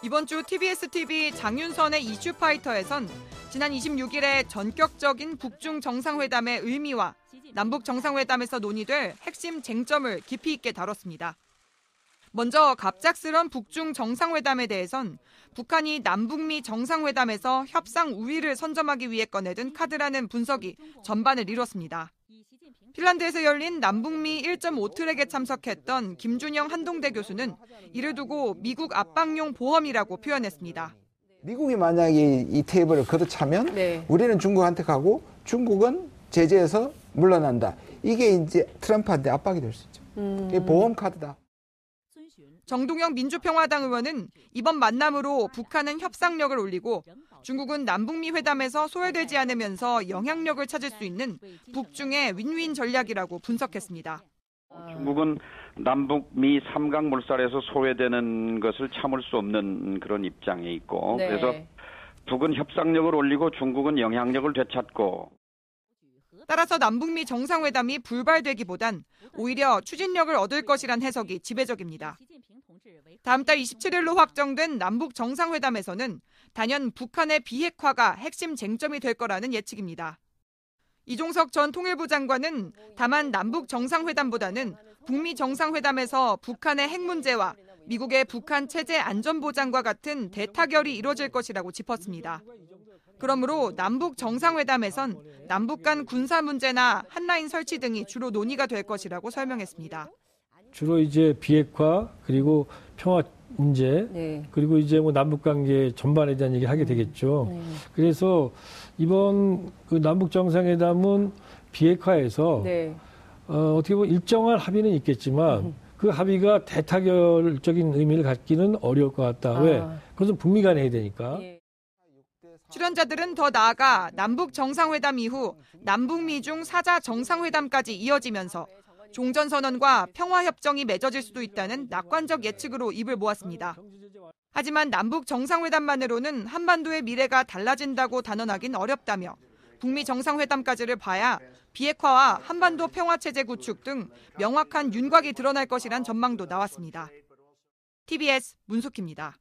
이번 주 TBS TV 장윤선의 이슈파이터에선 지난 26일에 전격적인 북중 정상회담의 의미와 남북 정상회담에서 논의될 핵심 쟁점을 깊이 있게 다뤘습니다. 먼저 갑작스런 북중 정상회담에 대해선 북한이 남북미 정상회담에서 협상 우위를 선점하기 위해 꺼내든 카드라는 분석이 전반을 이뤘습니다. 핀란드에서 열린 남북미 1.5트랙에 참석했던 김준영 한동대 교수는 이를 두고 미국 압박용 보험이라고 표현했습니다. 미국이 만약에 이 테이블을 걷어차면 네. 우리는 중국한테 가고 중국은 제재에서 물러난다. 이게 이제 트럼프한테 압박이 될 수 있죠. 음. 이게 보험 카드다. 정동영 민주평화당 의원은 이번 만남으로 북한은 협상력을 올리고 중국은 남북미 회담에서 소외되지 않으면서 영향력을 찾을 수 있는 북중의 윈윈 전략이라고 분석했습니다. 중국은 남북 미 삼각 물살에서 소외되는 것을 참을 수 없는 그런 입장에 있고 네. 그래서 북은 협상력을 올리고 중국은 영향력을 되찾고 따라서 남북미 정상회담이 불발되기보단 오히려 추진력을 얻을 것이란 해석이 지배적입니다. 다음 달 27일로 확정된 남북 정상회담에서는 단연 북한의 비핵화가 핵심 쟁점이 될 거라는 예측입니다. 이종석 전 통일부 장관은 다만 남북 정상회담보다는 북미 정상회담에서 북한의 핵 문제와 미국의 북한 체제 안전 보장과 같은 대타결이 이뤄질 것이라고 짚었습니다. 그러므로 남북 정상회담에선 남북 간 군사 문제나 한라인 설치 등이 주로 논의가 될 것이라고 설명했습니다. 주로 이제 비핵화 그리고 평화 문제 네. 그리고 이제 뭐 남북 관계 전반에 대한 얘기를 하게 되겠죠. 네. 그래서 이번 그 남북 정상회담은 비핵화에서 네. 어, 어떻게 보면 일정한 합의는 있겠지만 음. 그 합의가 대타결적인 의미를 갖기는 어려울 것 같다. 왜? 아. 그것은 북미 간에 해야 되니까. 예. 출연자들은 더 나아가 남북 정상회담 이후 남북미 중 사자 정상회담까지 이어지면서 종전선언과 평화협정이 맺어질 수도 있다는 낙관적 예측으로 입을 모았습니다. 하지만 남북 정상회담만으로는 한반도의 미래가 달라진다고 단언하긴 어렵다며 북미 정상회담까지를 봐야 비핵화와 한반도 평화체제 구축 등 명확한 윤곽이 드러날 것이란 전망도 나왔습니다. TBS 문숙희입니다.